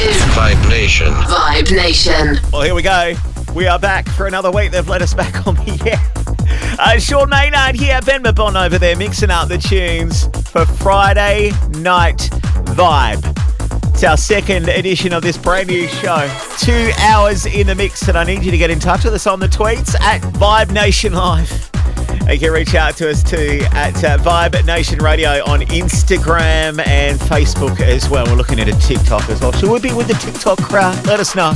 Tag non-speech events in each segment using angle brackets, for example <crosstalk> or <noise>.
is Vibe Nation. Vibe Nation. Well, here we go. We are back for another week. They've let us back on the air. Uh, Sean Maynard here, Ben Mabon over there mixing up the tunes for Friday Night Vibe. It's our second edition of this brand new show. Two hours in the mix, and I need you to get in touch with us on the tweets at Vibe Nation Live. You can reach out to us too at uh, Vibe Nation Radio on Instagram and Facebook as well. We're looking at a TikTok as well. Should we be with the TikTok crowd? Let us know.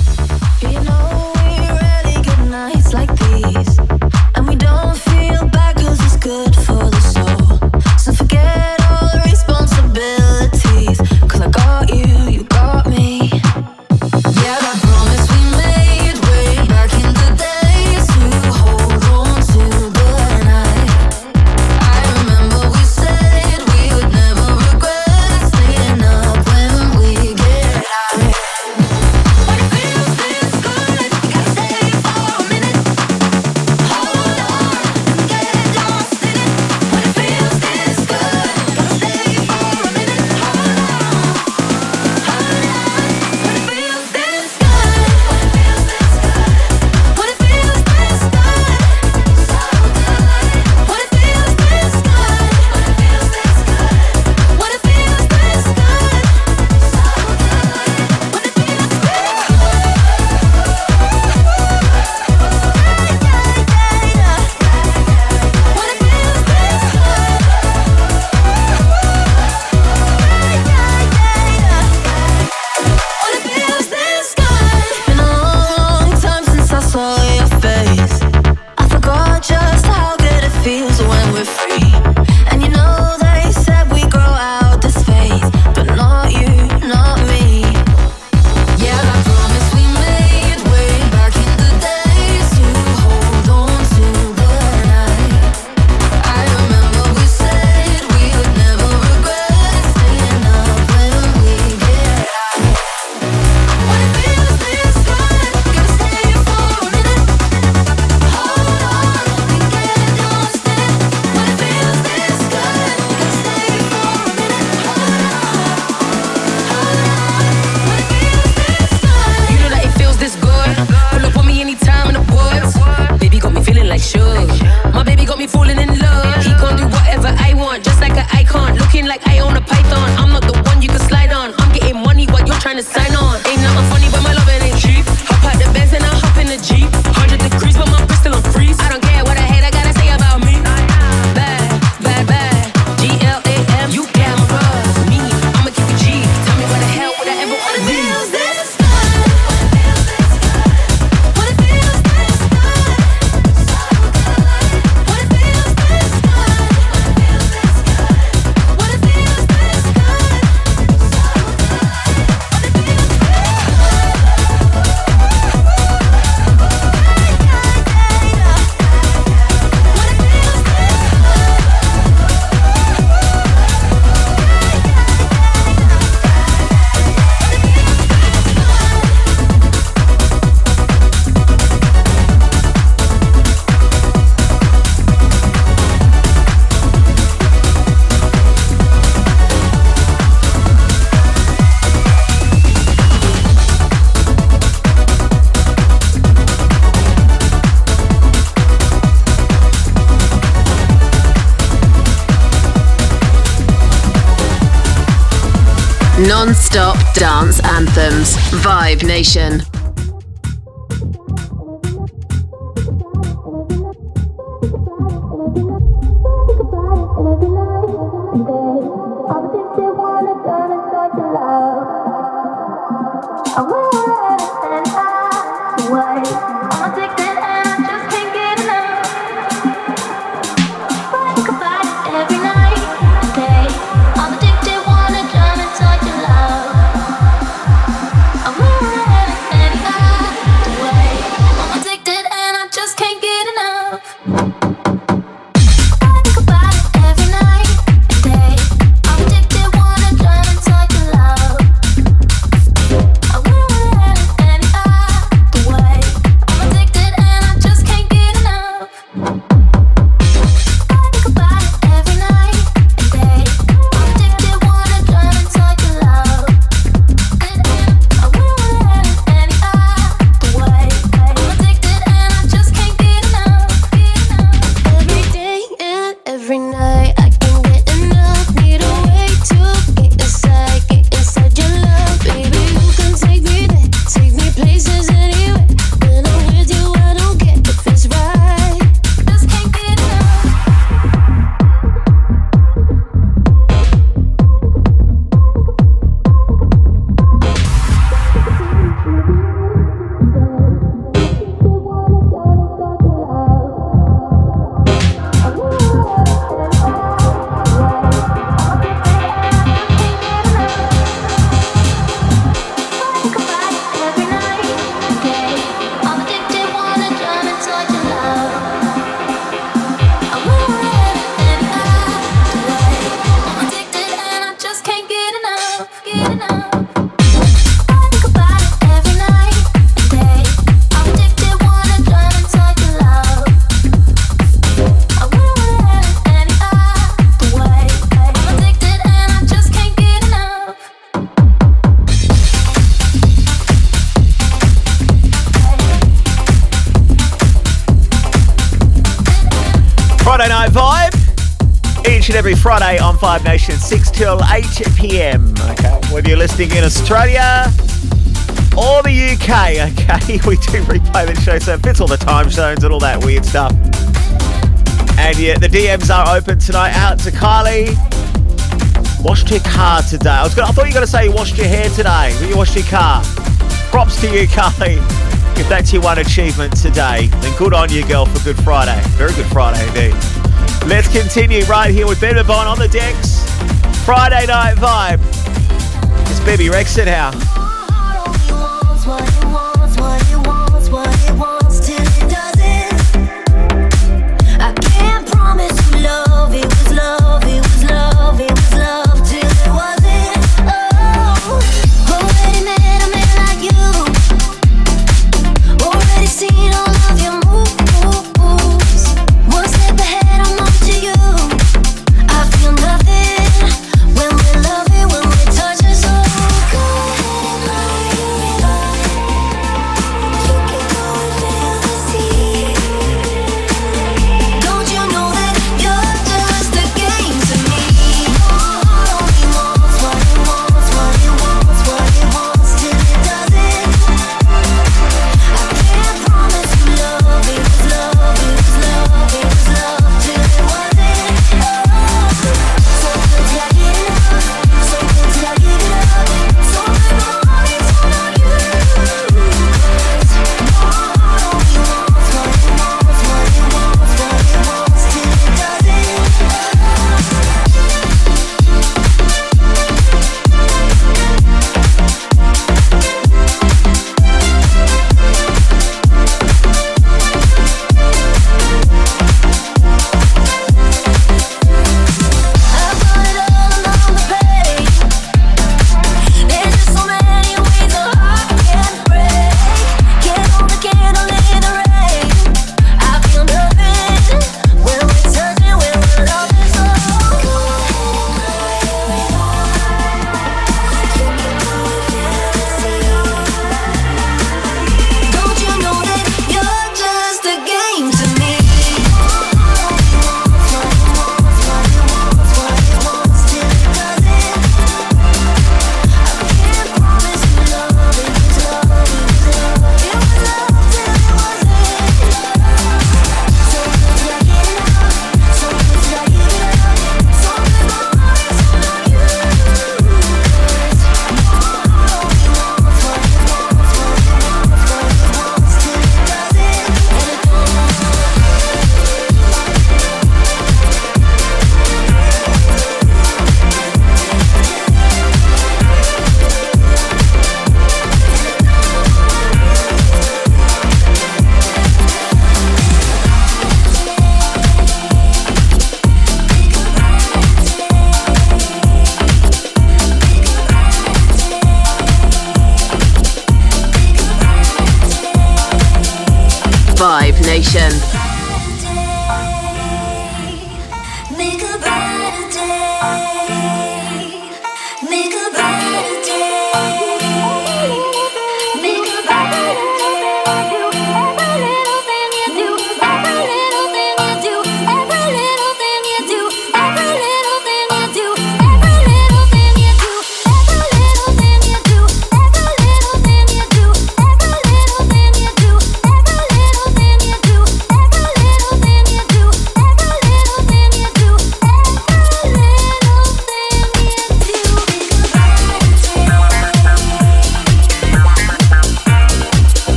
You know like these, and we don't feel bad cause it's good for Non-stop dance anthems. Vibe Nation. Listening in Australia or the UK, okay, <laughs> we do replay the show so it fits all the time zones and all that weird stuff. And yeah, the DMs are open tonight. Out to Kylie. Washed your car today. I was gonna, I thought you were going to say you washed your hair today, but you washed your car. Props to you, Kylie. If that's your one achievement today, then good on you, girl, for Good Friday. Very good Friday indeed. Let's continue right here with Ben Mabon on the decks. Friday night vibe. It's Bebe Rexha now.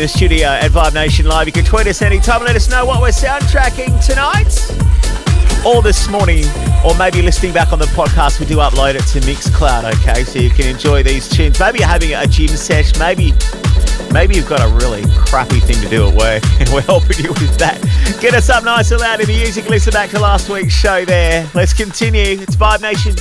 The studio at Vibe Nation Live. You can tweet us anytime. Let us know what we're soundtracking tonight or this morning, or maybe listening back on the podcast. We do upload it to Mixcloud, okay? So you can enjoy these tunes. Maybe you're having a gym sesh. Maybe maybe you've got a really crappy thing to do at work, and <laughs> we're helping you with that. Get us up nice and loud in the music. Listen back to last week's show there. Let's continue. It's Vibe Nation.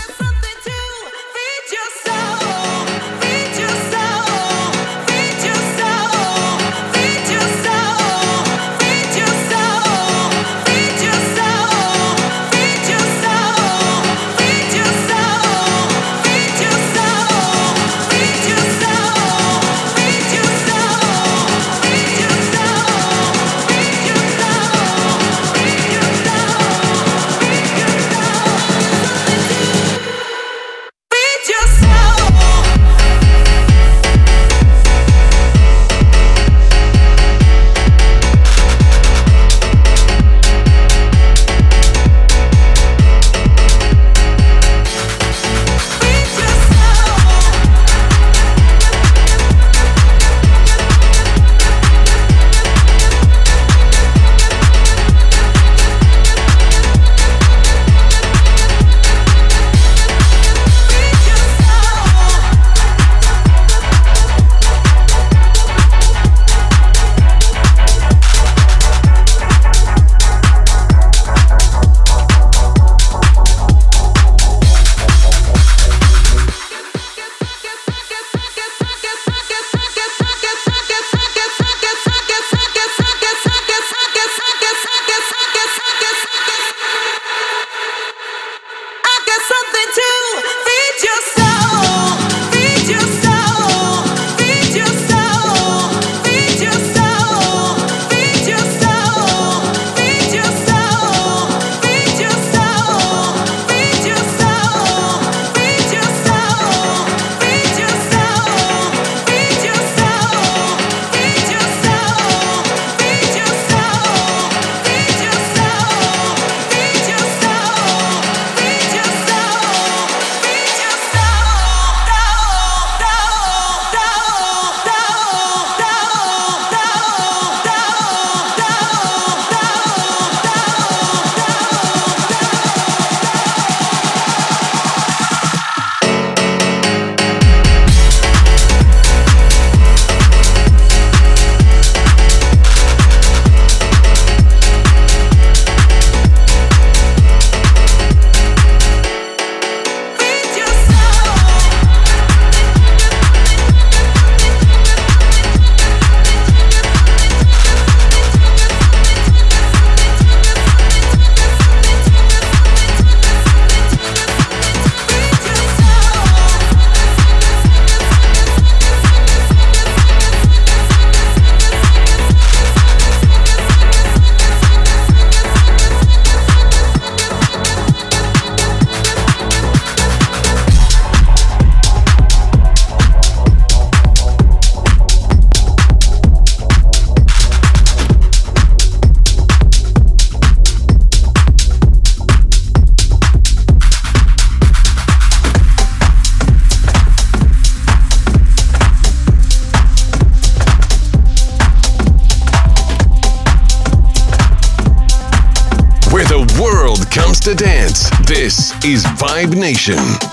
Vibe Nation.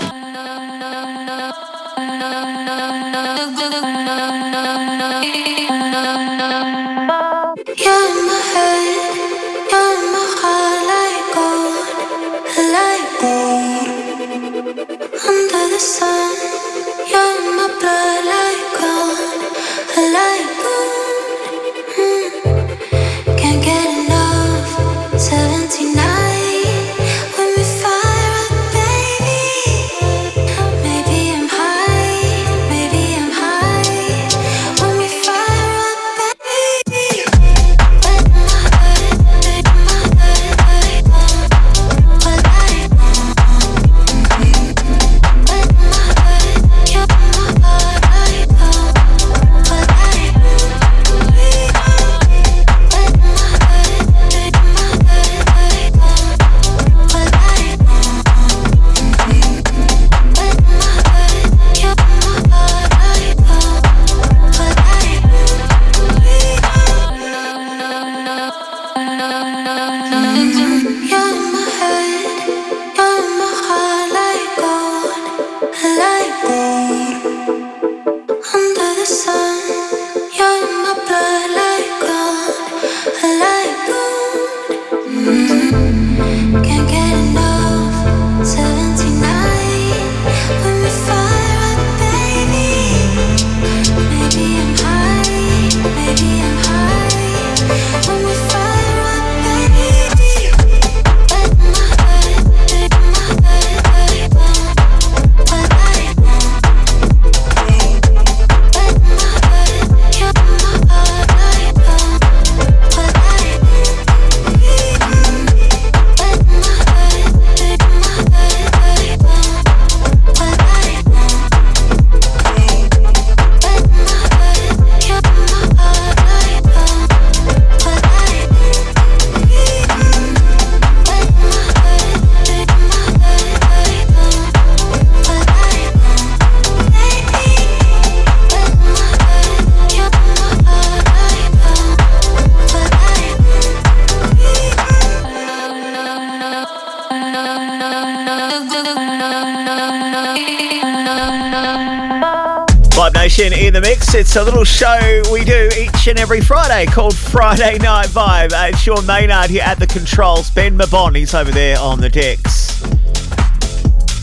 Mix. It's a little show we do each and every Friday called Friday Night Vibe. Uh, Sean Maynard here at the controls. Ben Mabon, he's over there on the decks.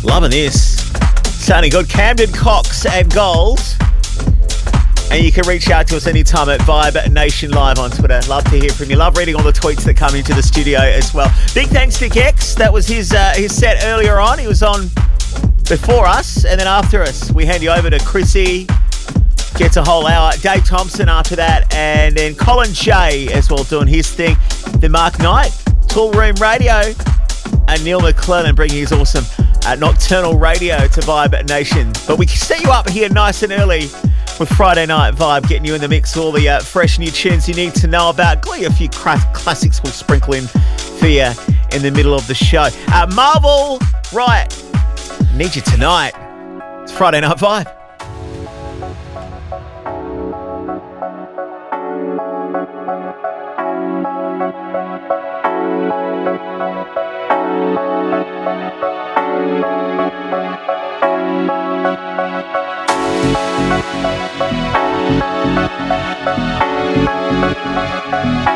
Loving this. Sounding good. Camden Cox and Goals. And you can reach out to us anytime at Vibe Nation Live on Twitter. Love to hear from you. Love reading all the tweets that come into the studio as well. Big thanks to Gex. That was his uh, his set earlier on. He was on before us and then after us. We hand you over to Chrissy. Gets a whole hour. Dave Thompson after that. And then Colin Shea as well doing his thing. Then Mark Knight, Toolroom Radio. And Neil McClellan bringing his awesome uh, nocturnal radio to Vibe Nation. But we set you up here nice and early with Friday Night Vibe, getting you in the mix, all the uh, fresh new tunes you need to know about. Got a few classics we'll sprinkle in for you in the middle of the show. Uh, Marvel, right, need you tonight. It's Friday Night Vibe. Vibe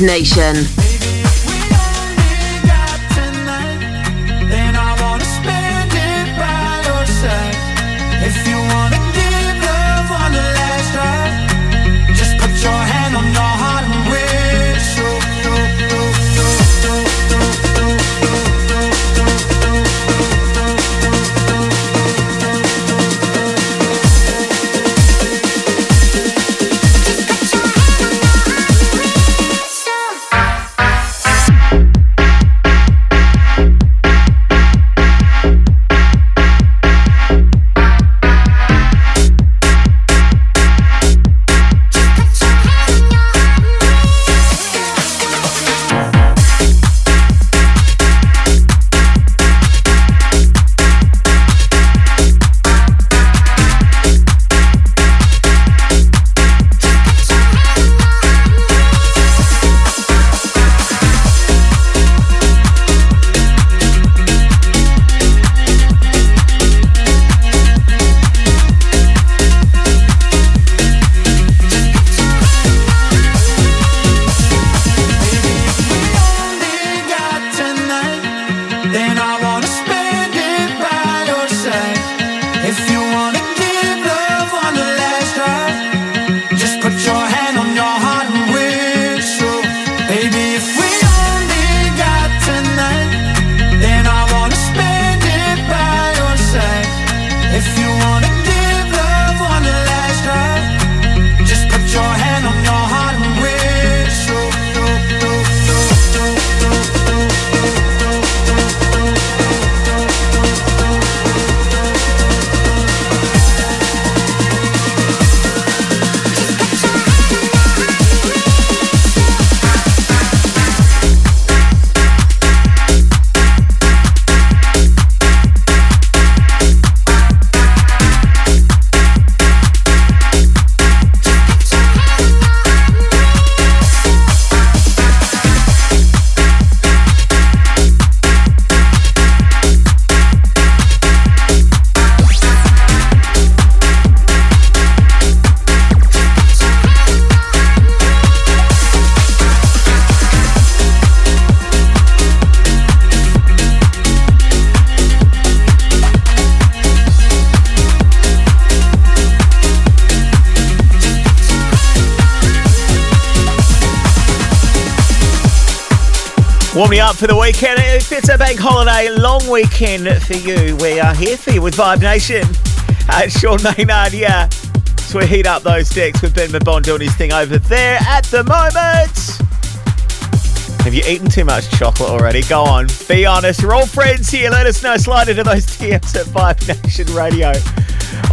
Nation. Warming up for the weekend. If it's a bank holiday, long weekend for you, we are here for you with Vibe Nation. Uh, Sean Maynard, yeah. So we heat up those decks with Ben Mabon doing his thing over there at the moment. Have you eaten too much chocolate already? Go on, be honest. We're all friends here. Let us know. Slide into those <laughs> DMs at Vibe Nation Radio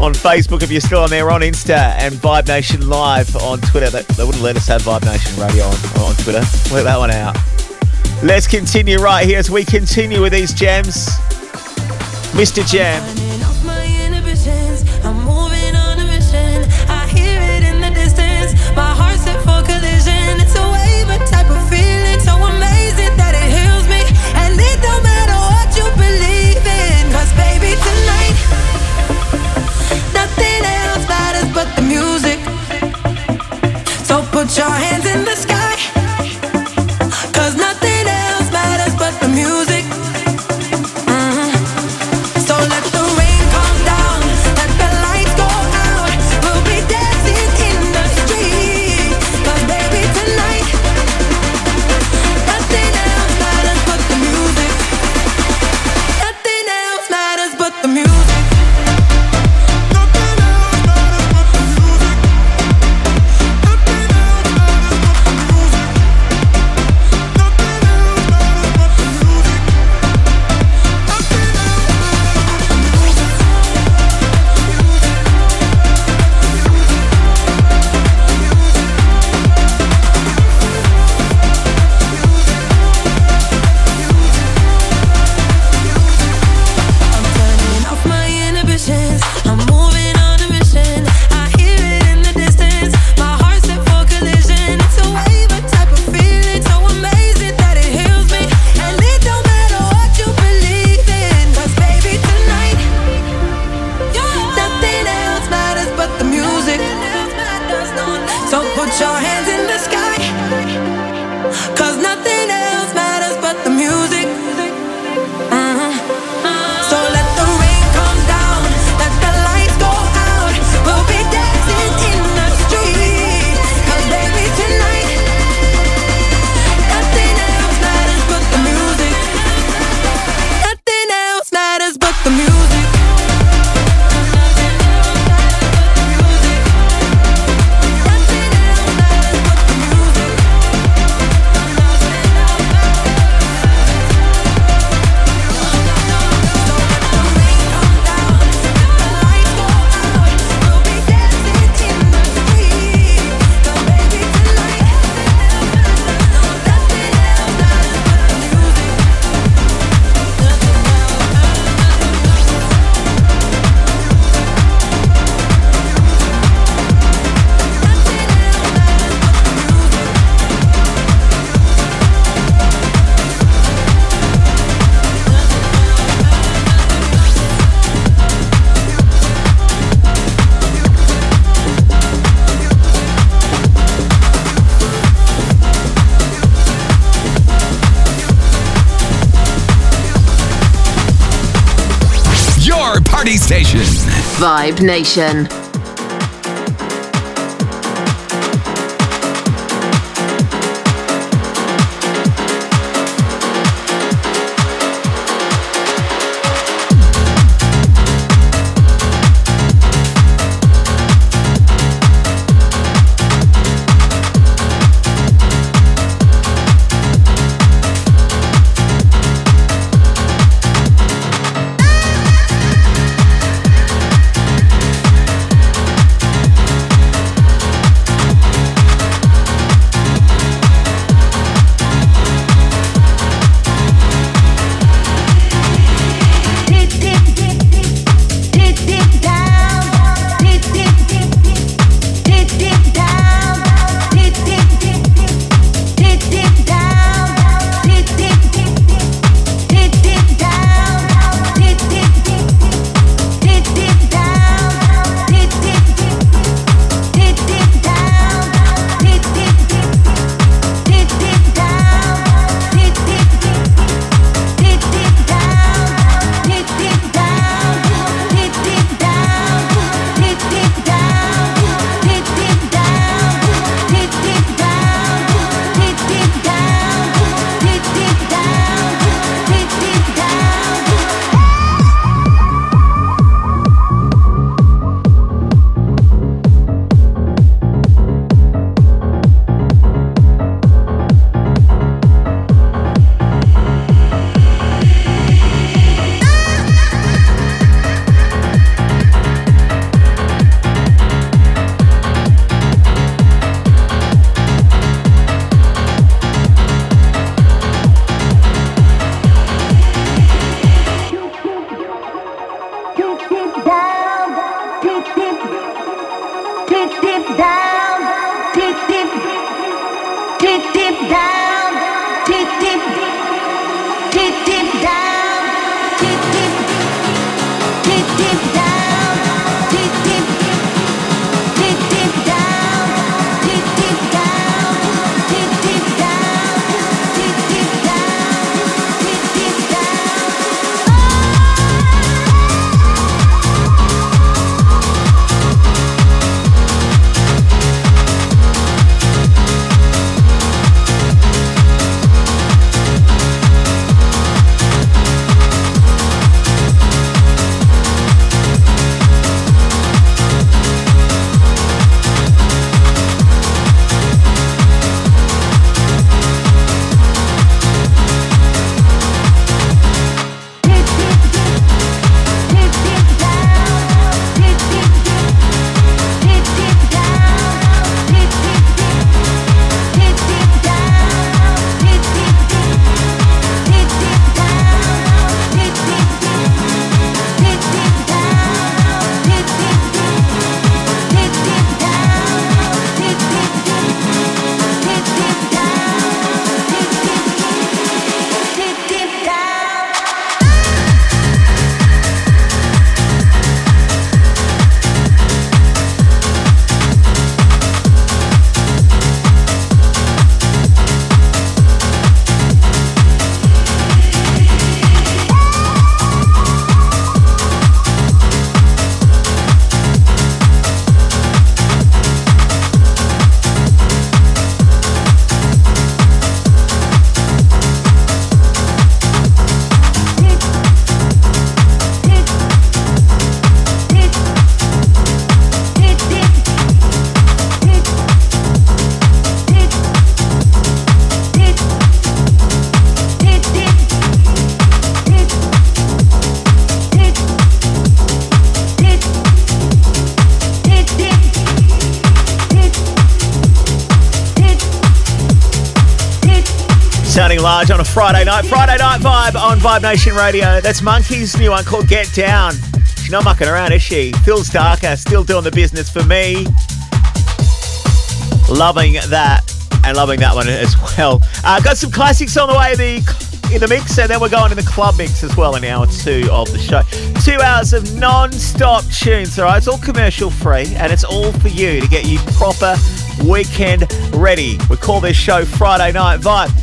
on Facebook if you're still on there, on Insta, and Vibe Nation Live on Twitter. They, wouldn't let us have Vibe Nation Radio on, on Twitter. Work that one out. Let's continue right here as we continue with these gems. Mistajam. Party station. Vibe Nation. on a Friday night. Friday night vibe on Vibe Nation Radio. That's Monki's new one called Get Down. She's not mucking around, is she? Feels darker, still doing the business for me. Loving that and loving that one as well. Uh, got some classics on the way the, in the mix, and then we're going in the club mix as well in hour two of the show. Two hours of non-stop tunes. All right, it's all commercial free, and it's all for you to get you proper weekend ready. We call this show Friday Night Vibe.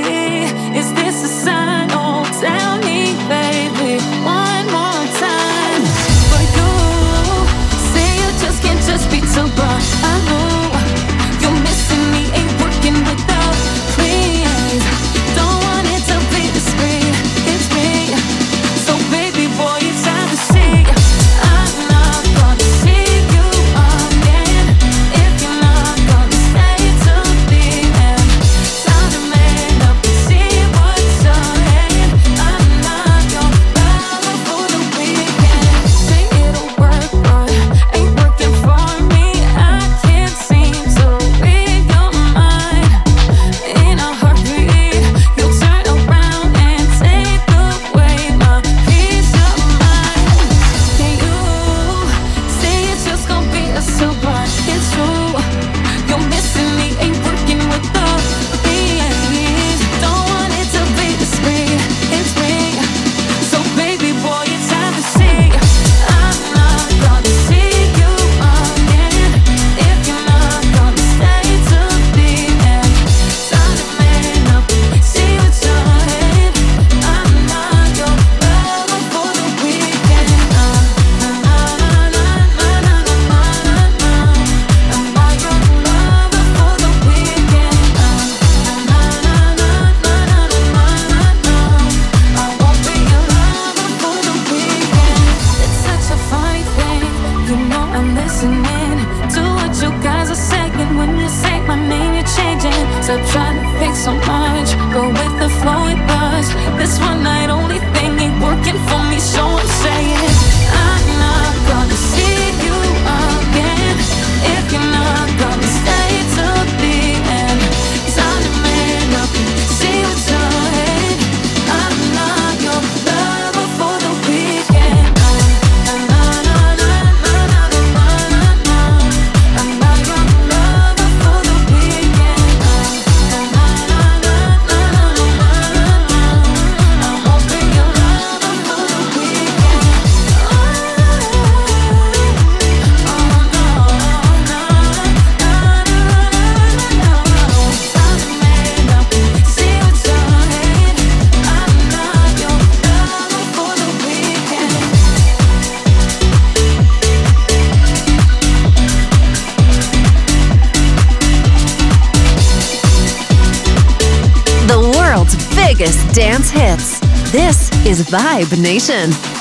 dance hits. This is Vibe Nation.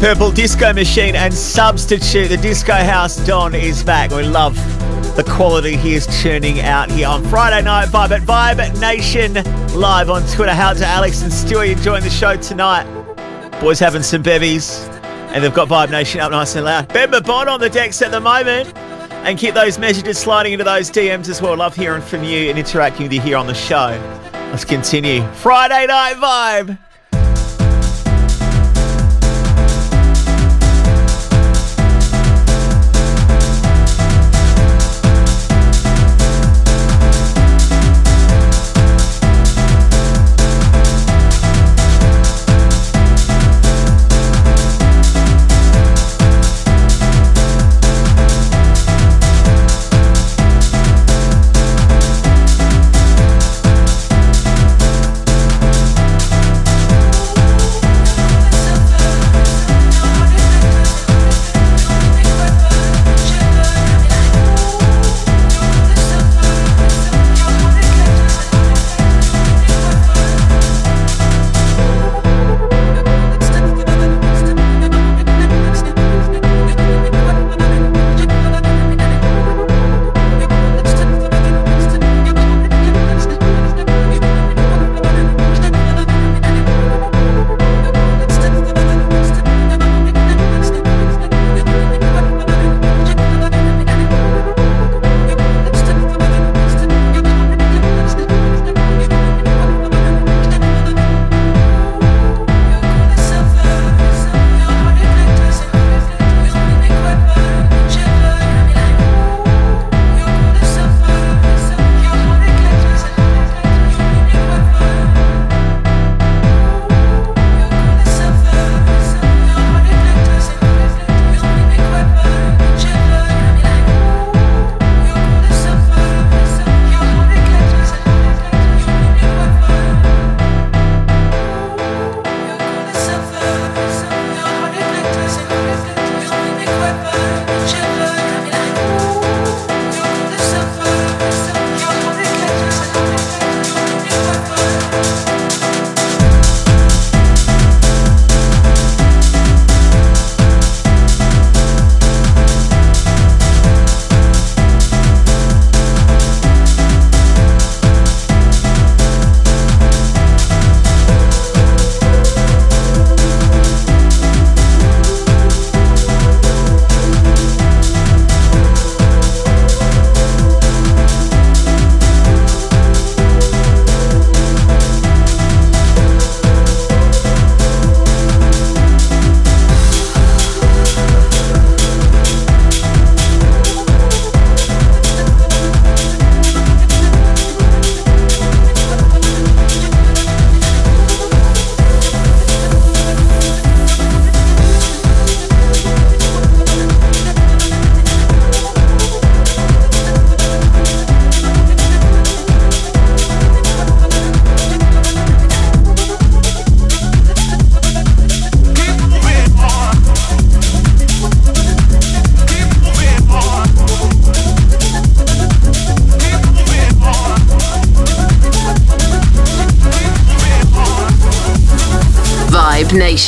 Purple Disco Machine and Substitute. The Disco House Don is back. We love the quality he is churning out here on Friday Night Vibe at Vibe Nation live on Twitter. How to Alex and Stewie enjoying the show tonight. Boys having some bevies and they've got Vibe Nation up nice and loud. Ben Mabon on the decks at the moment. And keep those messages sliding into those DMs as well. Love hearing from you and interacting with you here on the show. Let's continue. Friday Night Vibe.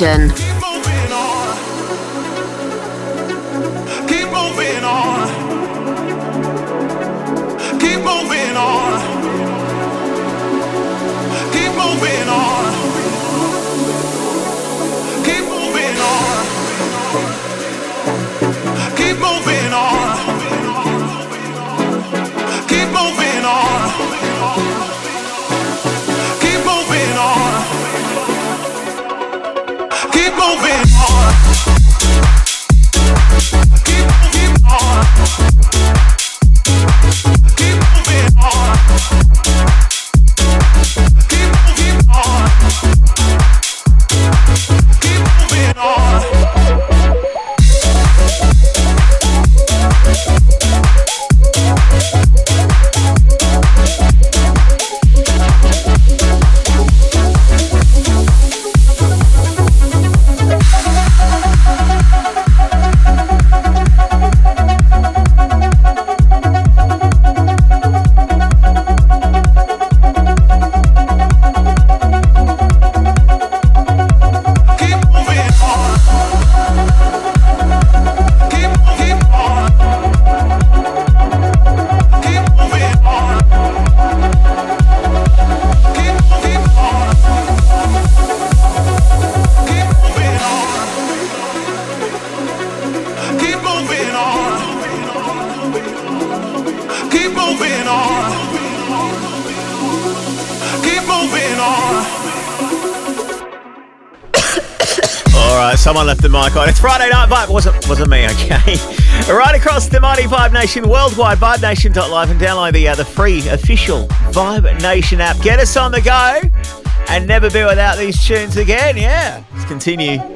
Vibe Wasn't me, okay? <laughs> right across the mighty Vibe Nation worldwide, VibeNation.live, and download the uh, the free official Vibe Nation app. Get us on the go, and never be without these tunes again. Yeah, let's continue.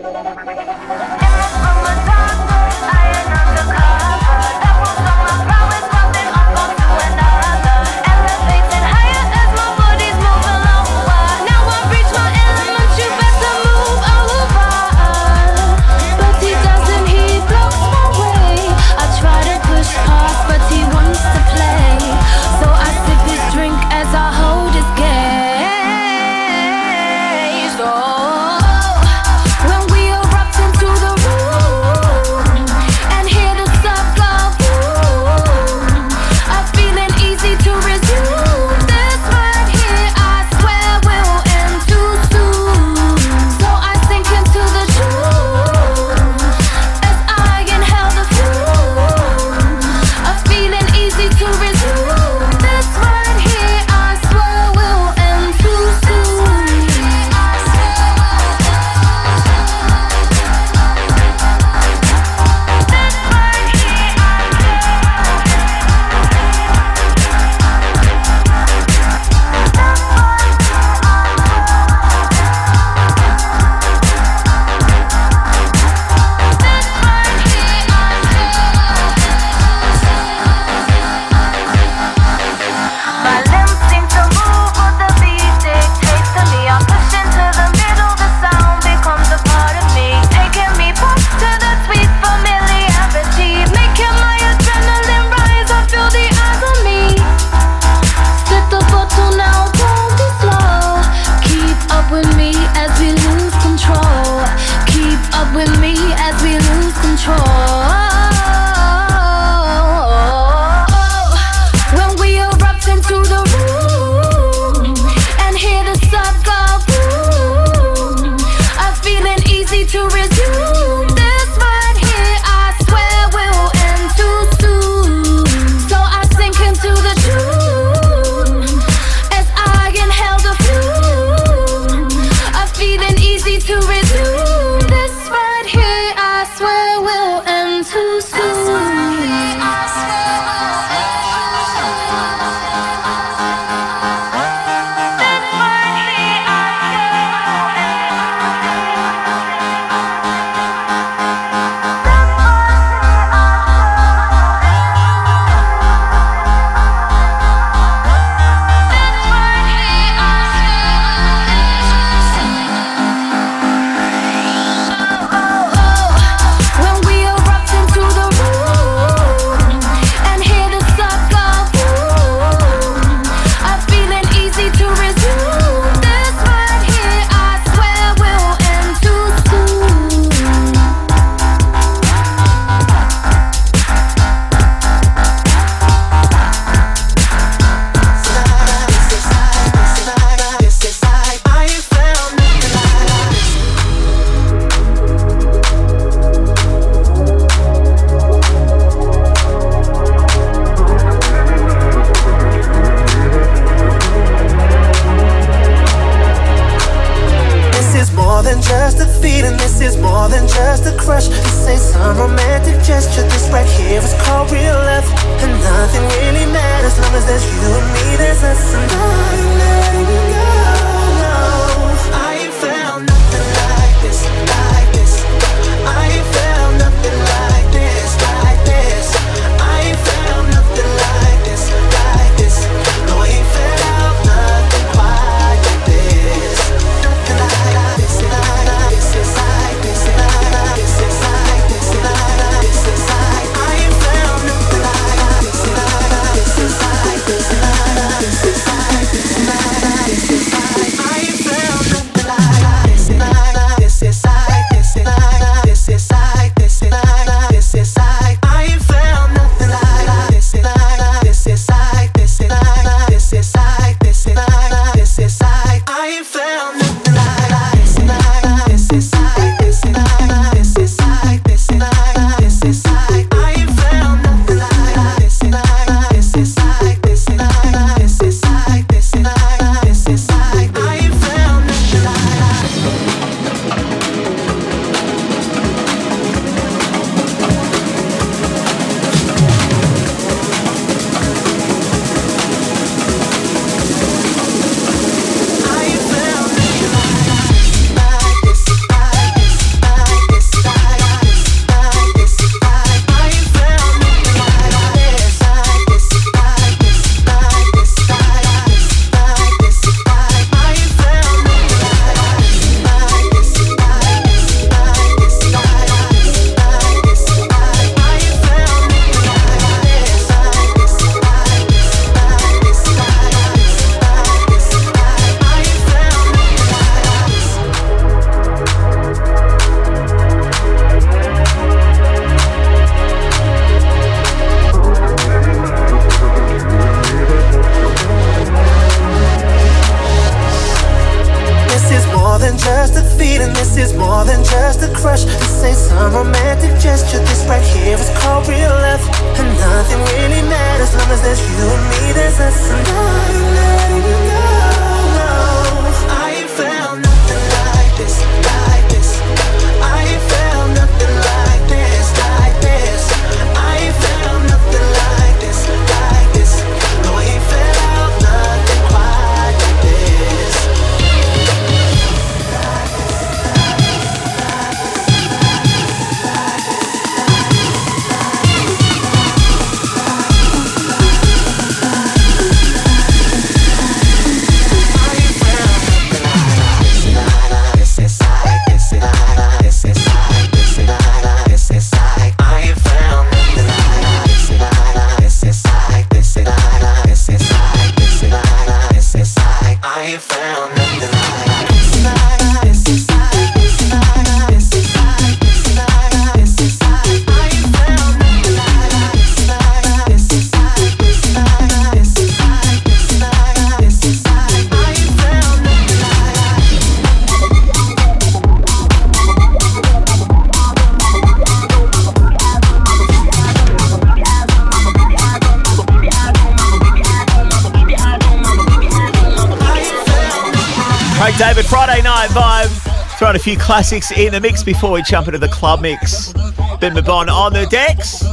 classics in the mix before we jump into the club mix. Ben Mabon on the decks.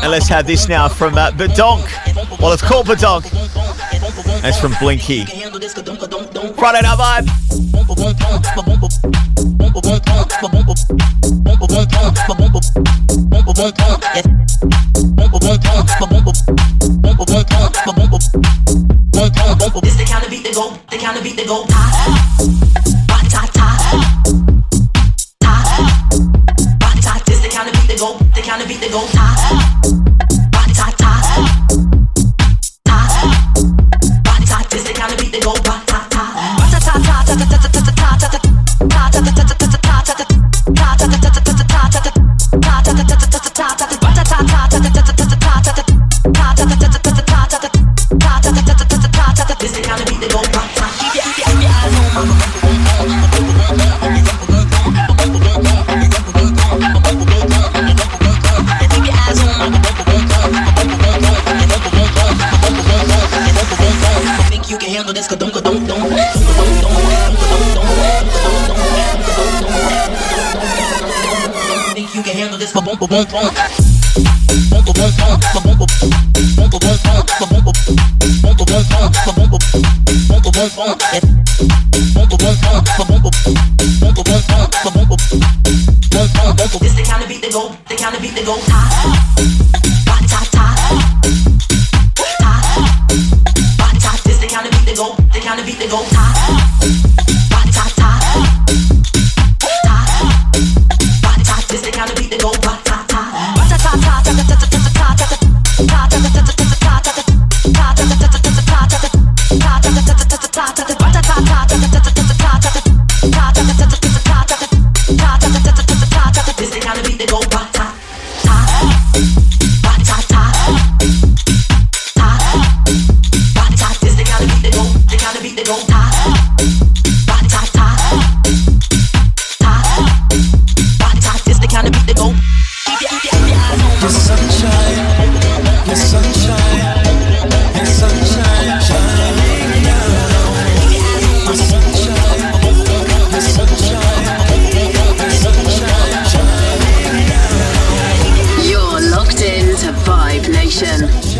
And let's have this now from uh, Badonk. Well, it's called Badonk. That's from Blinkie. Friday Night Vibe. This the kind of beat that go, the kind of beat that go. Station.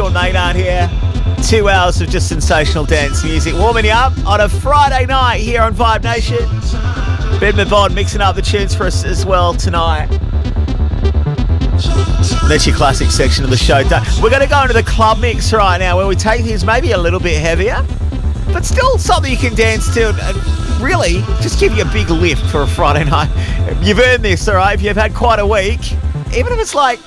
Sean Maynard here. Two hours of just sensational dance music warming you up on a Friday night here on Vibe Nation. Ben Mabon mixing up the tunes for us as well tonight. That's your classic section of the show. We're going to go into the club mix right now where we take things maybe a little bit heavier, but still something you can dance to and really just give you a big lift for a Friday <laughs> night. You've earned this, all right? If you've had quite a week, even if it's like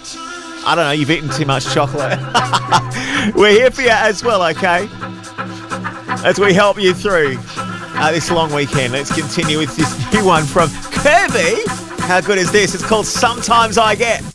I don't know, you've eaten too much chocolate. <laughs> We're here for you as well, okay? As we help you through uh, this long weekend. Let's continue with this <laughs> new one from Curbi. How good is this? It's called Sometimes I Get.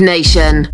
Nation.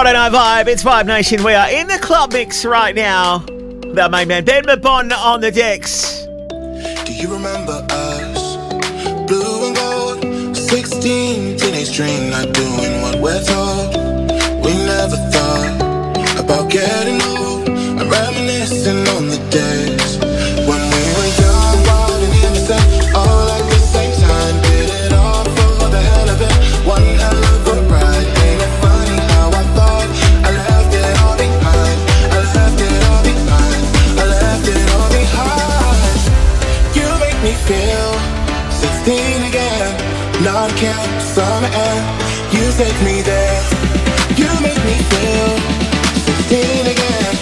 Friday Night Vibe, it's Vibe Nation. We are in the club mix right now. The main man Ben Mabon on the decks. Do you remember us? Blue and gold, 16, teenage dream, not doing what we're told. We never thought about getting old. I'm reminiscing on the days take me there. You make me feel 16 again.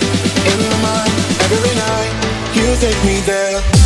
In my mind, every night, you take me there.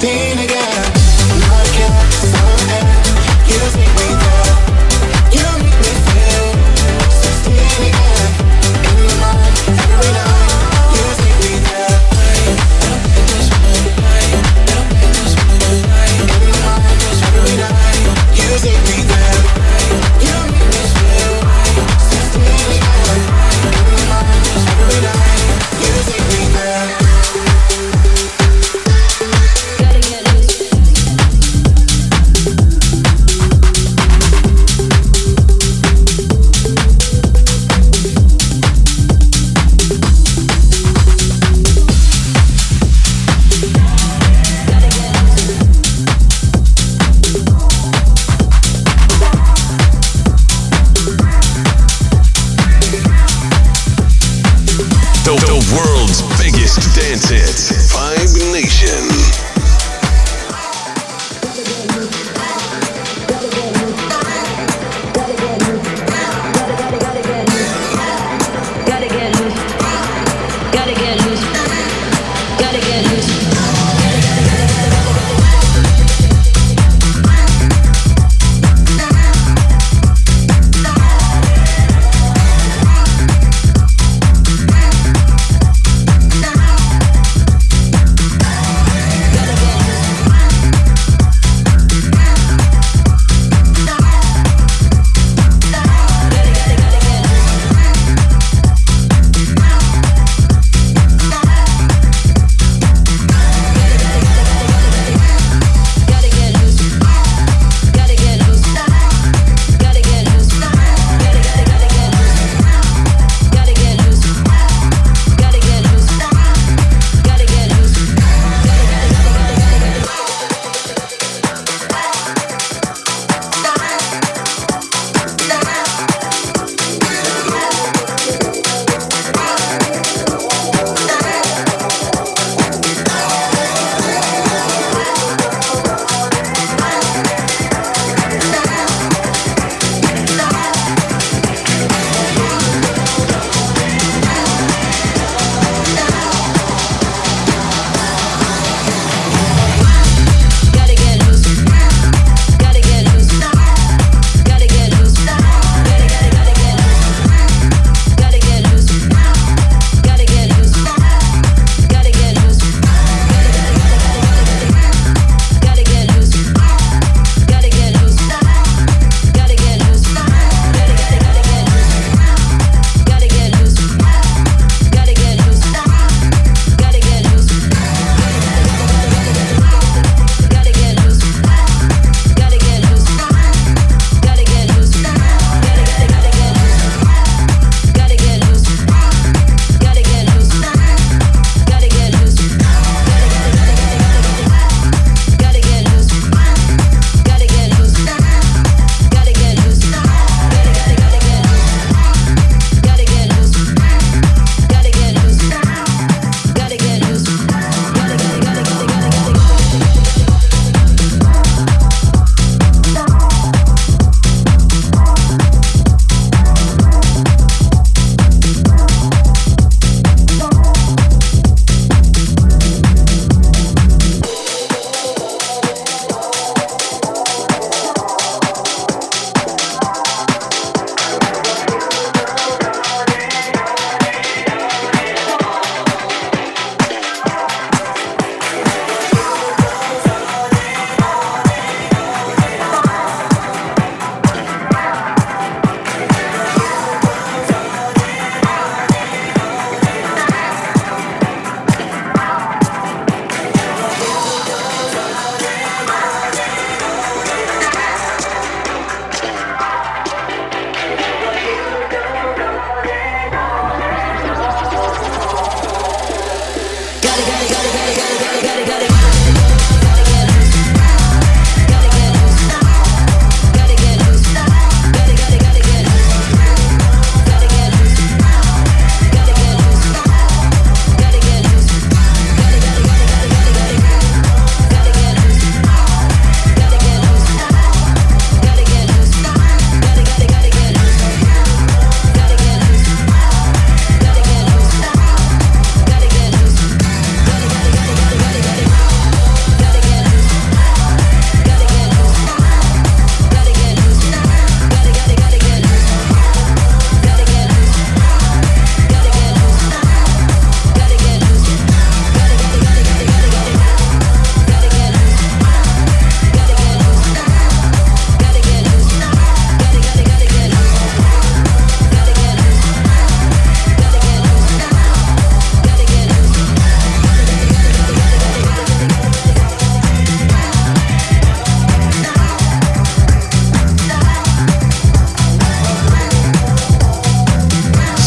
Palestina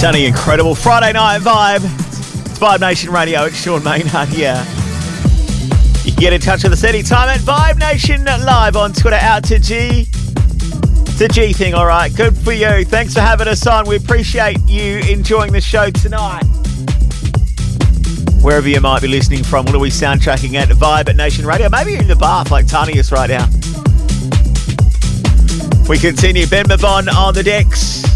Sounding incredible. Friday night vibe. It's Vibe Nation Radio. It's Sean Maynard here. You can get in touch with us anytime at Vibe Nation Live on Twitter. Out to G. A G thing, all right. Good for you. Thanks for having us on. We appreciate you enjoying the show tonight. Wherever you might be listening from, what are we soundtracking at? Vibe at Nation Radio. Maybe in the bath like Tanius right now. We continue. Ben Mabon on the decks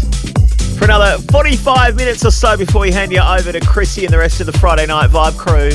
for another 45 minutes or so before we hand you over to Chrissy and the rest of the Friday Night Vibe crew.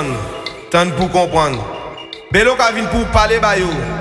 kompran, tan pou kompran. Belo ka vin pou pale bayo.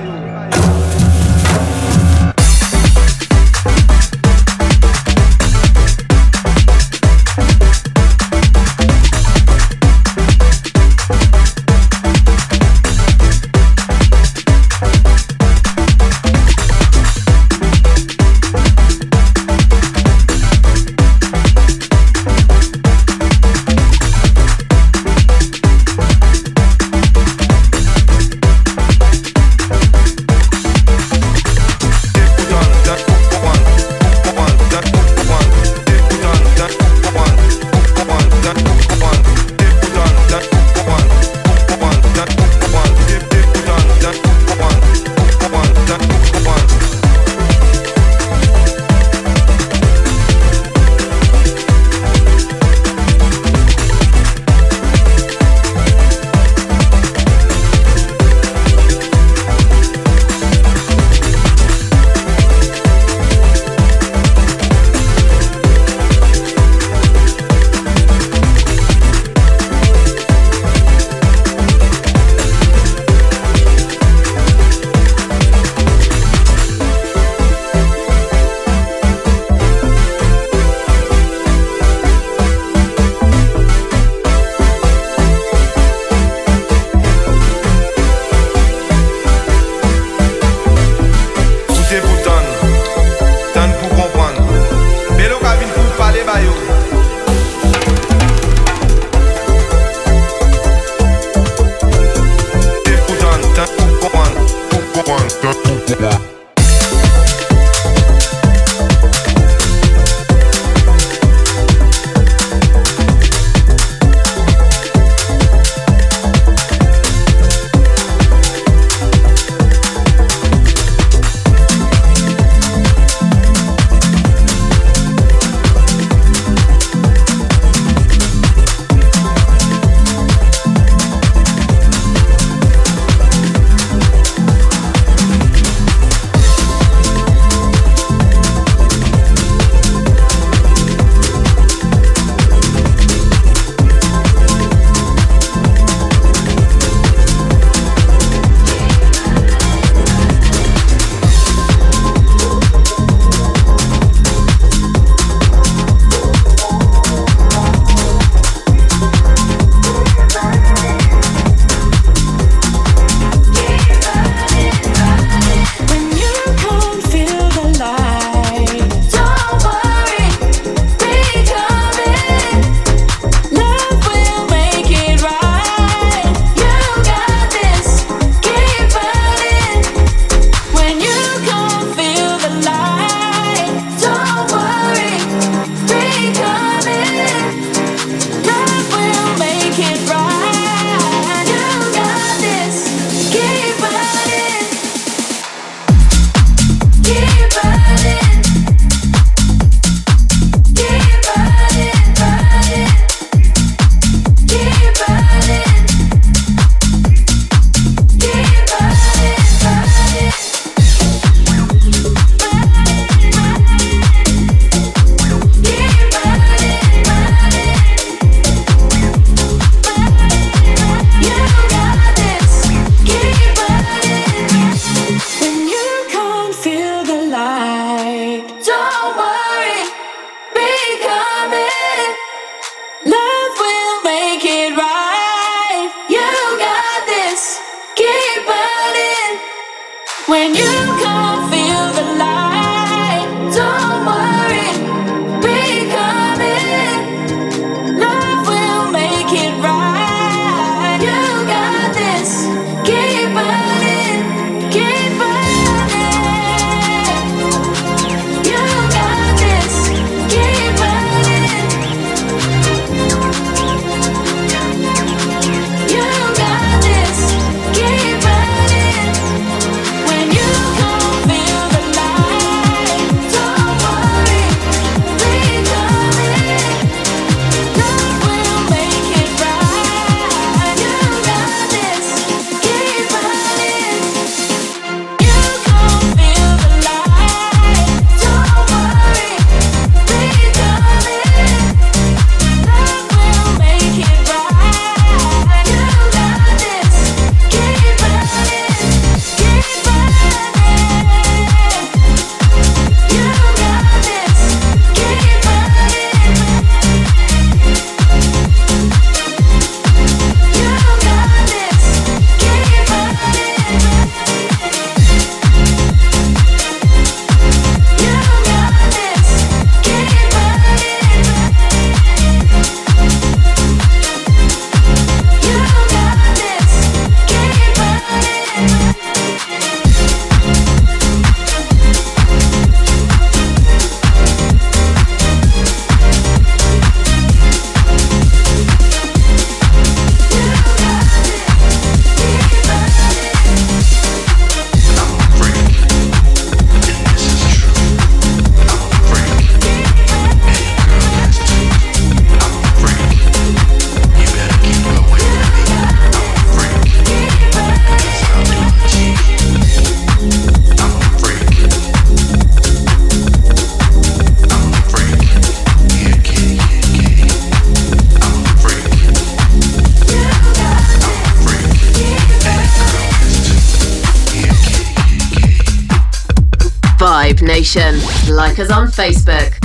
Nation. Like us on Facebook.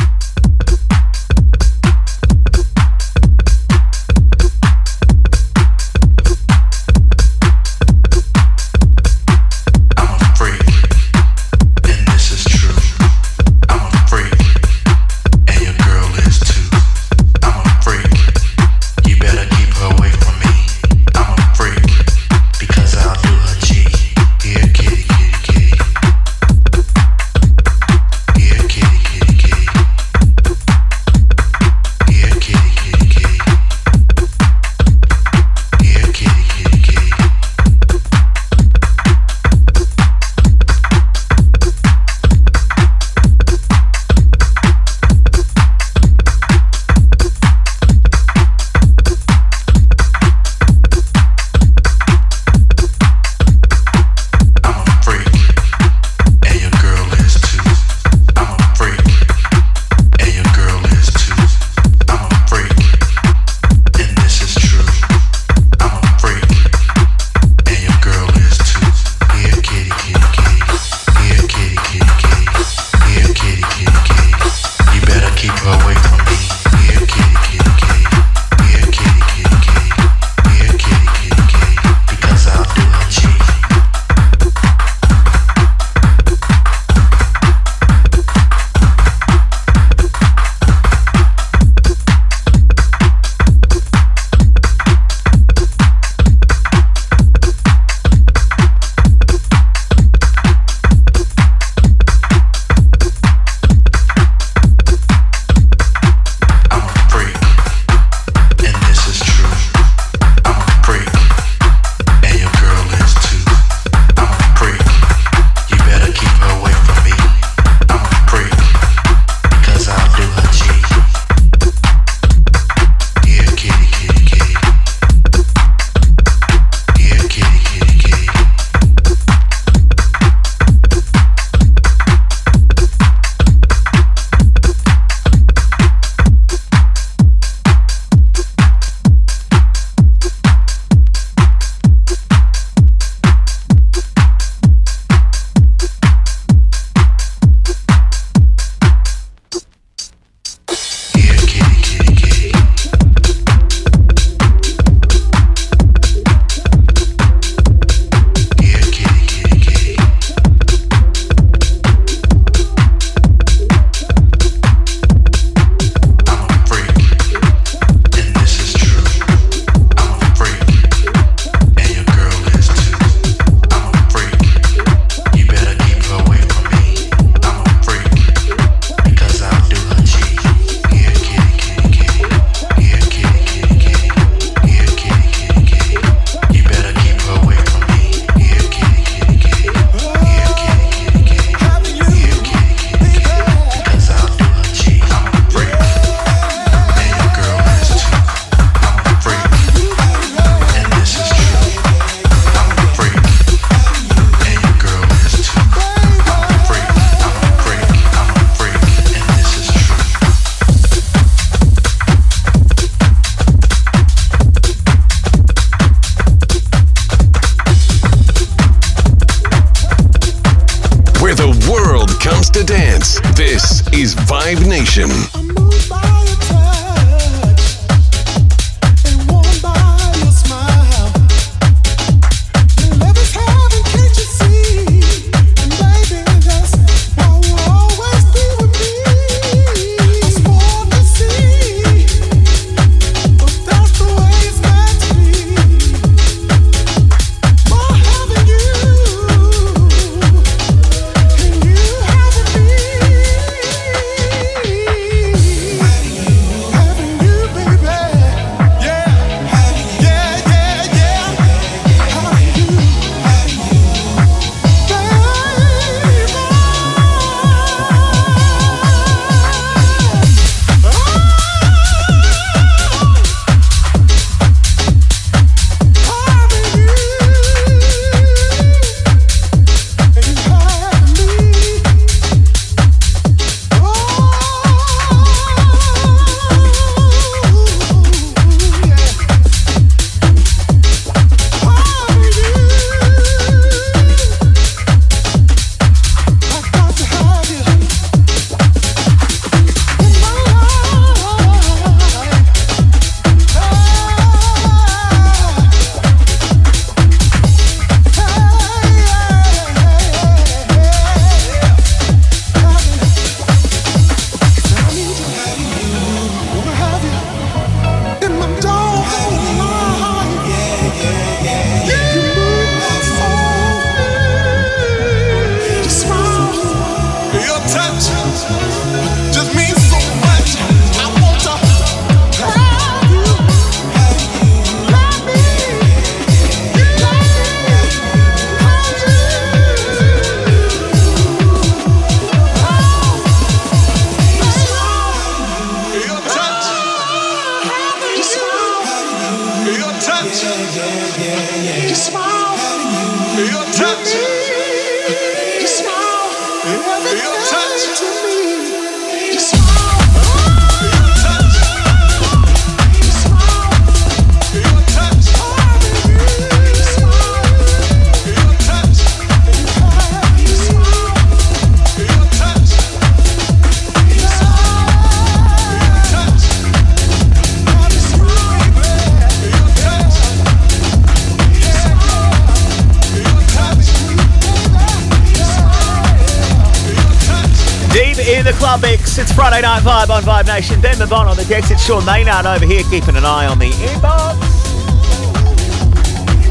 Ben Mabon on the decks. It's Sean Maynard over here keeping an eye on the inbox.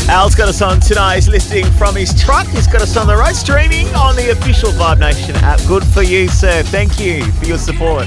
Al's got us on tonight's listing from his truck. He's got us on the road streaming on the official Vibe Nation app. Good for you, sir. Thank you for your support.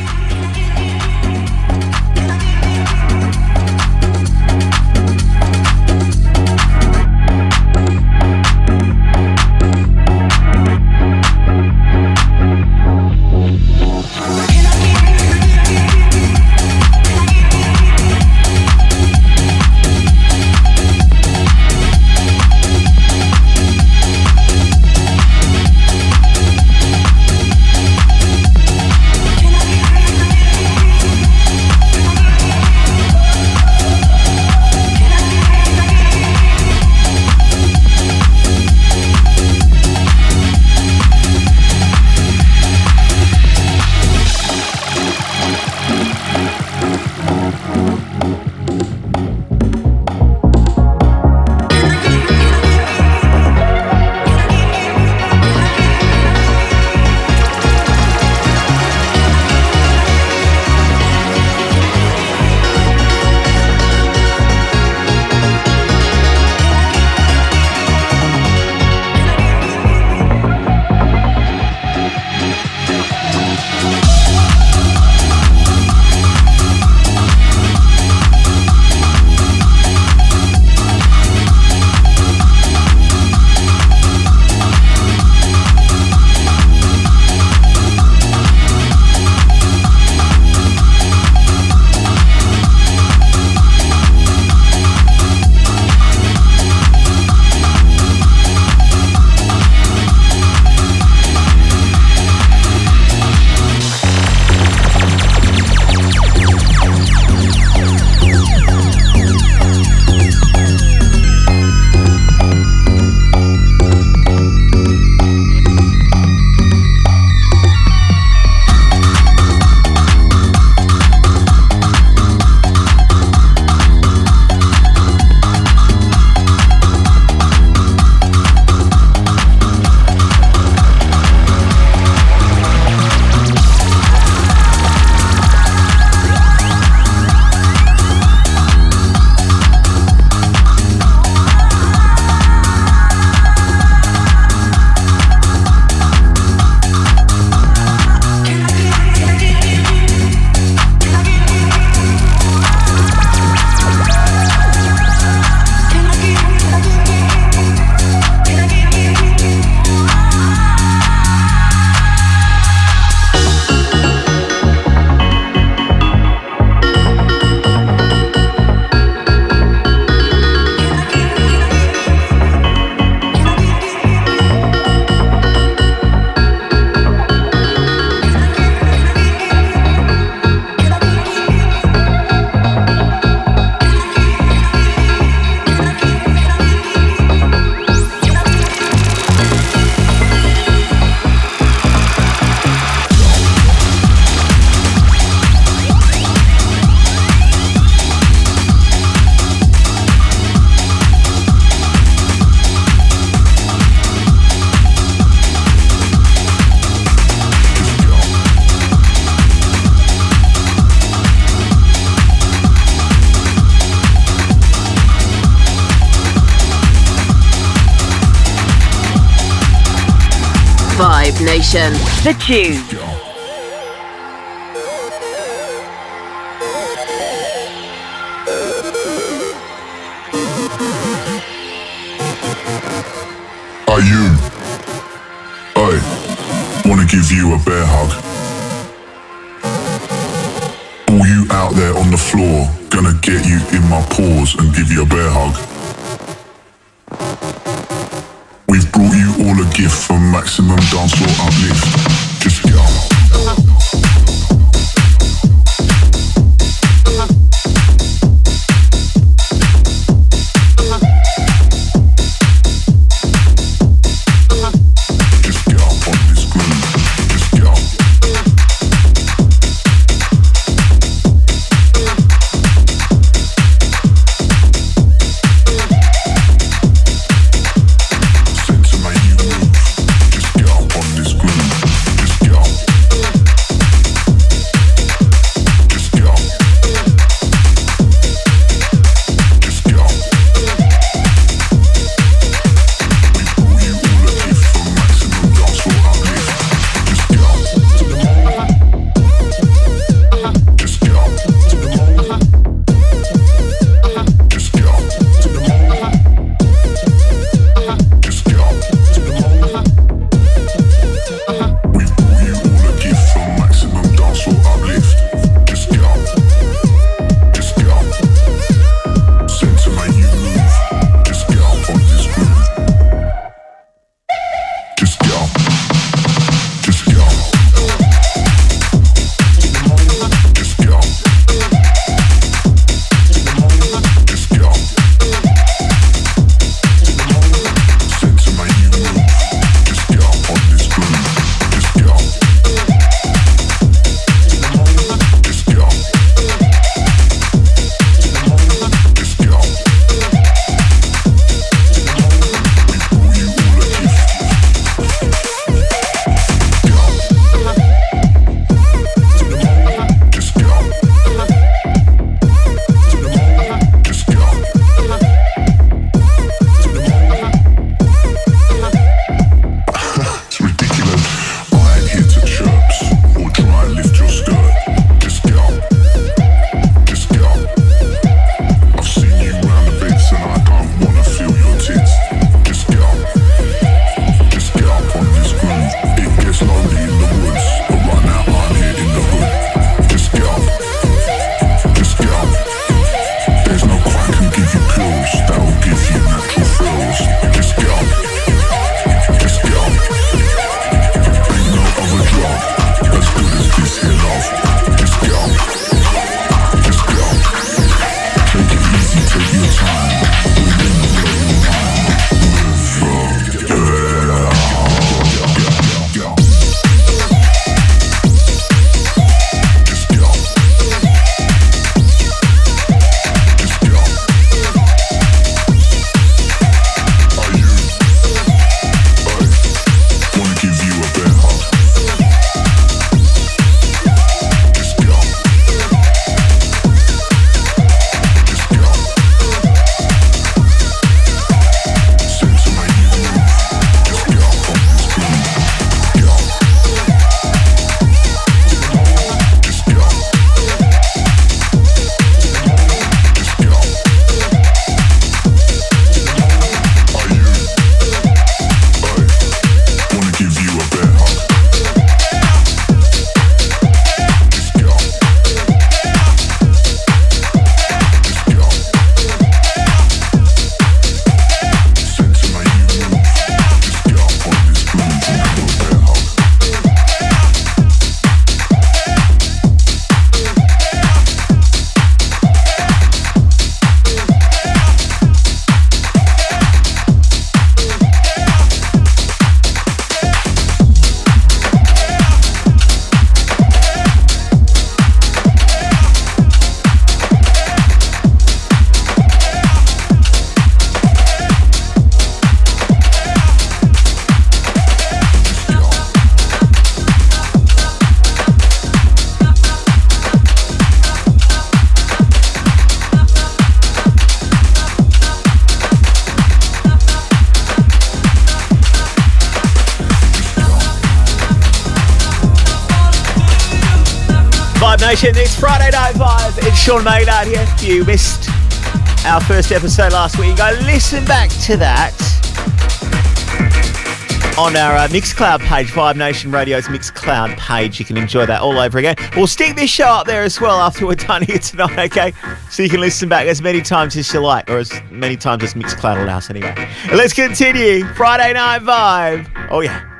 The tune. Vibe Nation, it's Friday Night Vibe. It's Sean Maynard here. You missed our first episode last week, go listen back to that on our uh, Mixcloud page, Vibe Nation Radio's Mixcloud page. You can enjoy that all over again. We'll stick this show up there as well after we're done here tonight, okay? So you can listen back as many times as you like, or as many times as Mixcloud allows anyway. Let's continue. Friday Night Vibe. Oh, yeah.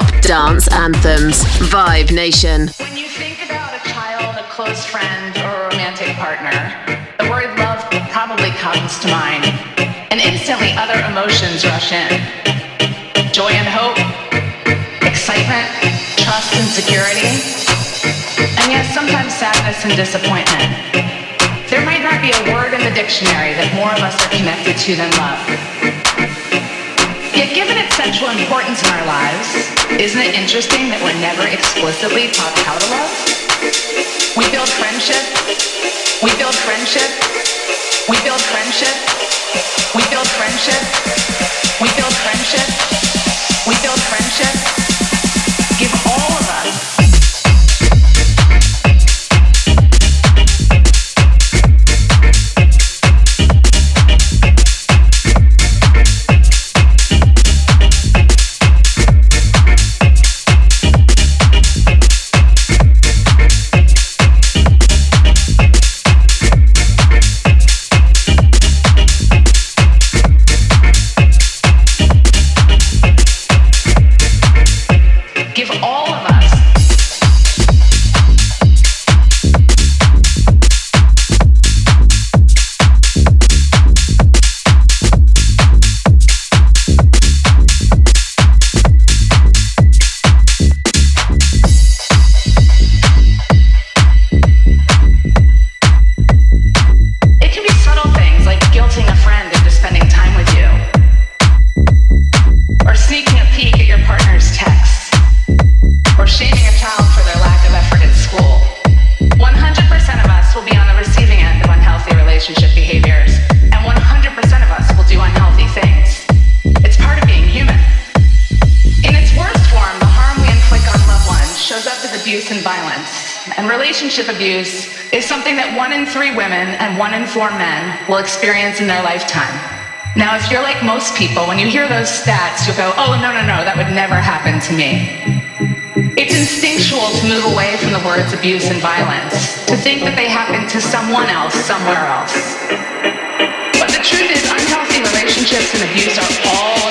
Non-stop dance anthems. Vibe Nation. When you think about a child, a close friend, or a romantic partner, the word love probably comes to mind. And instantly other emotions rush in. Joy and hope, excitement, trust and security. And yes, sometimes sadness and disappointment. There might not be a word in the dictionary that more of us are connected to than love. Yet given its central importance in our lives, isn't it interesting that we're never explicitly taught how to love? We build friendship. We build friendship. We build friendship. We build friendship. We build friendship. People, when you hear those stats, you'll go, oh, no, no, no, that would never happen to me. It's instinctual to move away from the words abuse and violence, to think that they happen to someone else somewhere else. But the truth is, unhealthy relationships and abuse are all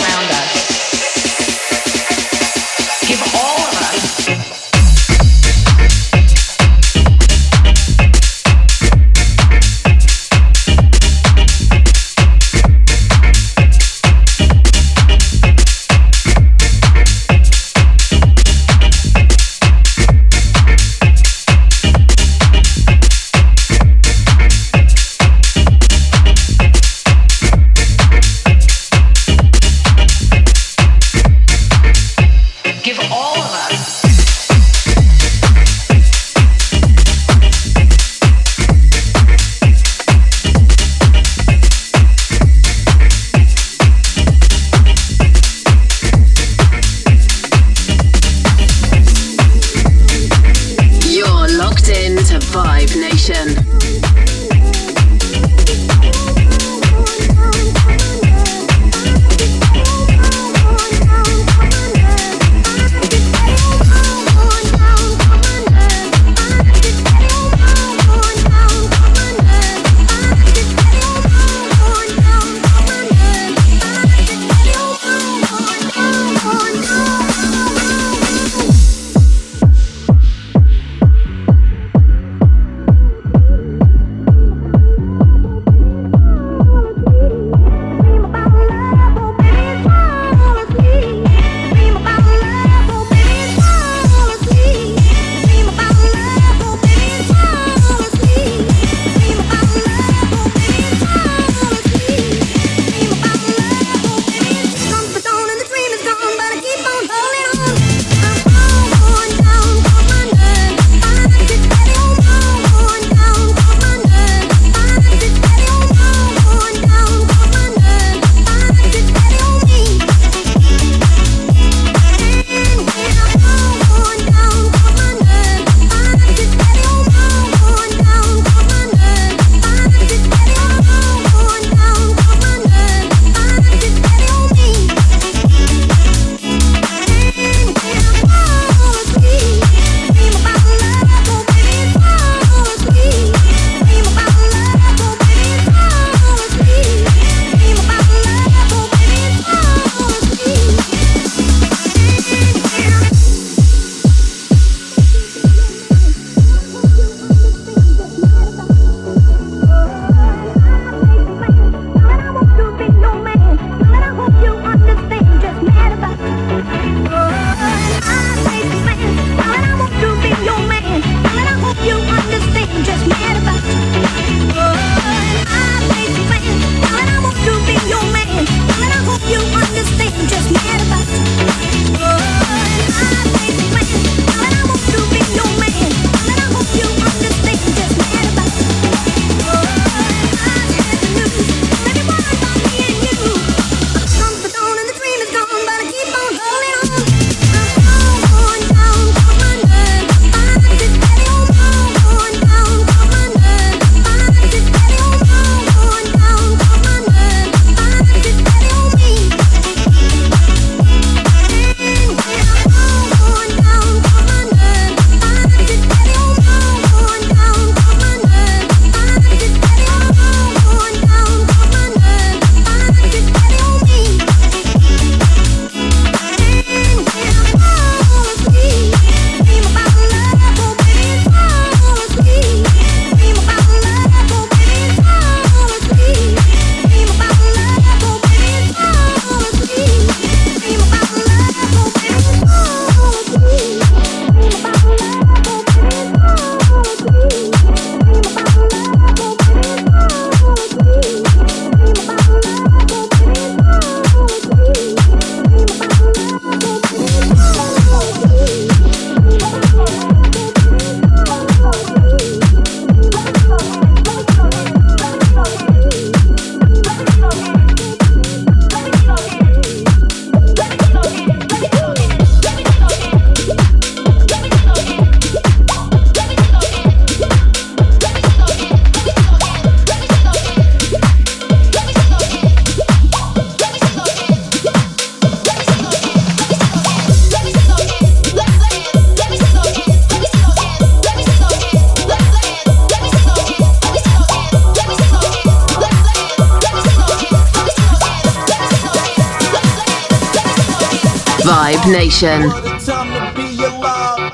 Nation. What a time to be alive.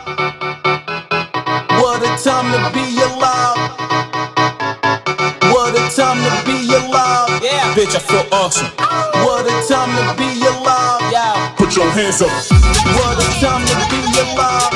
What a time to be alive. What a time to be alive. Yeah. Bitch, I feel awesome. What a time to be alive. Yeah. Put your hands up. What a time to be alive.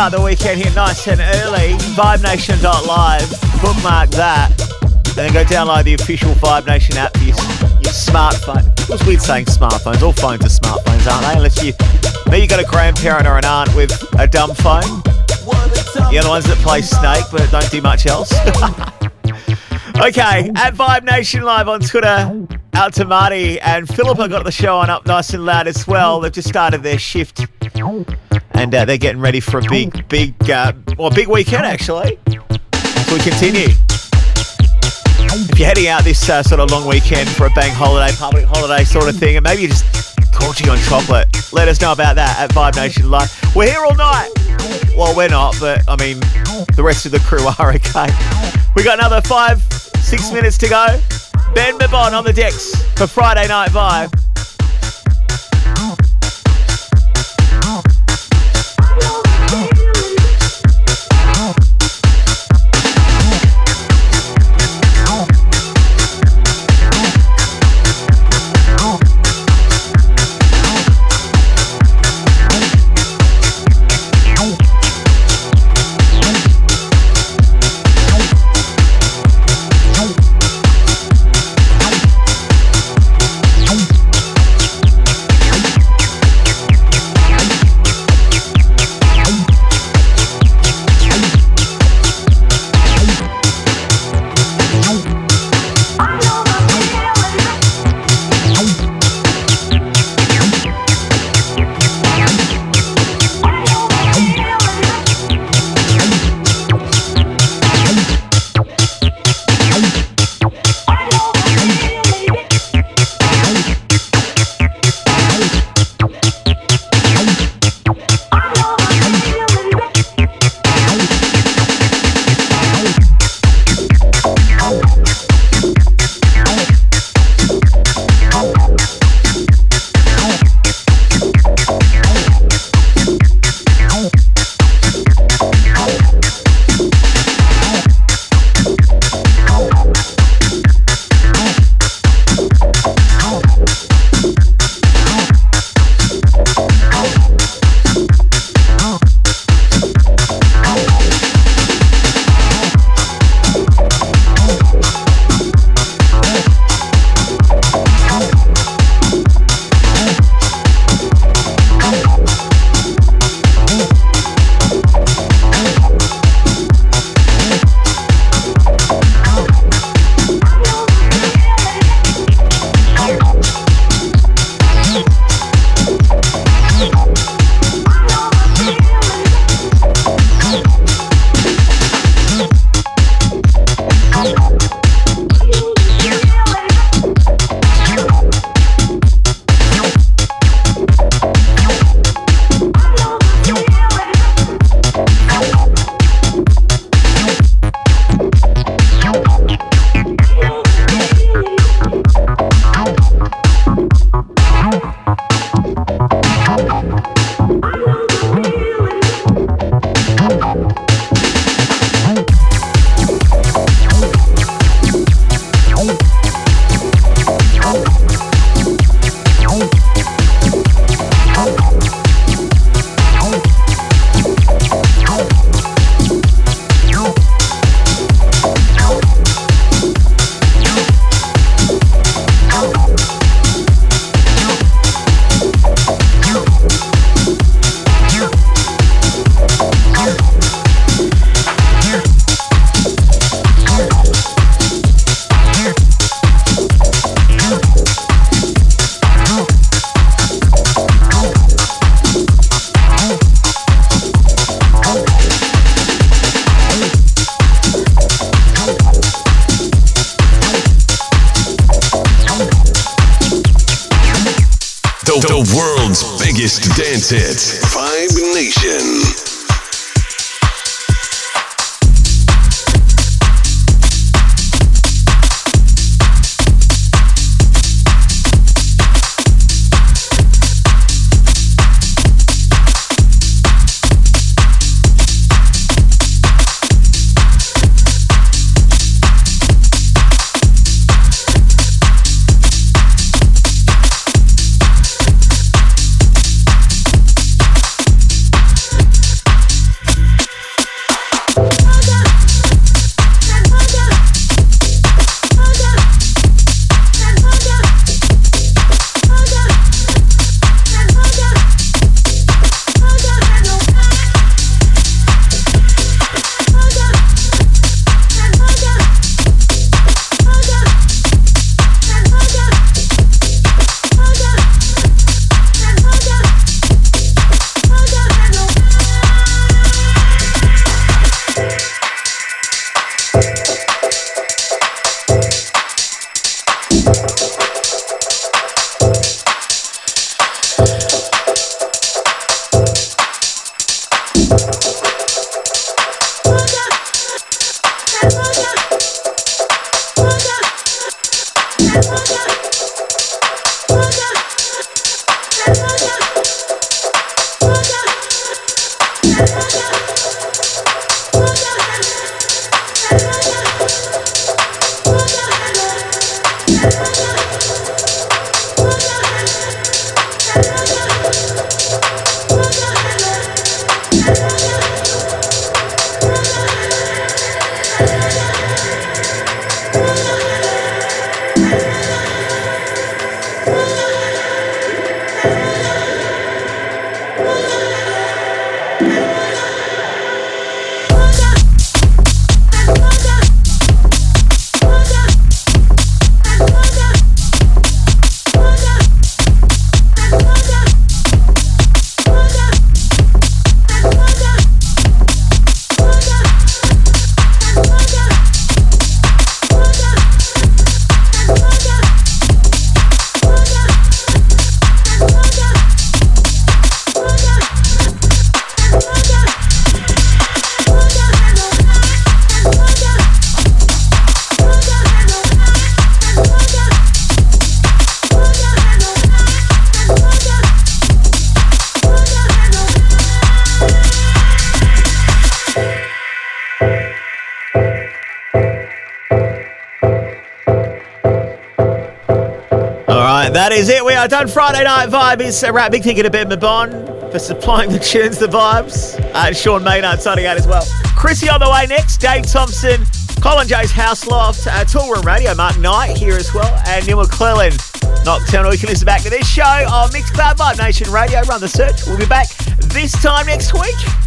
Start the weekend here nice and early. VibeNation.live. Bookmark that. And then go download the official Vibe Nation app for your, your smartphone. Was weird saying smartphones. All phones are smartphones, aren't they? Unless you maybe you got a grandparent or an aunt with a dumb phone. You're The ones that play Snake but don't do much else. <laughs> okay, at Vibe Nation Live on Twitter, out to Marty and Philippa got the show on up nice and loud as well. They've just started their shift and uh, they're getting ready for a big, big, uh, well, big weekend actually. We continue. If you're heading out this uh, sort of long weekend for a bank holiday, public holiday sort of thing, and maybe you're just gorging on chocolate, let us know about that at Vibe Nation Live. We're here all night. Well, we're not, but I mean, the rest of the crew are <laughs> okay. We got another five, six minutes to go. Ben Mabon on the decks for Friday Night Vibe. Done. Friday Night Vibe is a wrap. Big thank you to Ben Mabon for supplying the tunes, the vibes. Uh, Sean Maynard signing out as well. Chrissy on the way next. Dave Thompson, Colin J's House Loft, uh, Toolroom Radio, Mark Knight here as well, and Neil McClellan. Nocturnal. You can listen back to this show on Mixcloud Vibe Nation Radio. Run the search. We'll be back this time next week.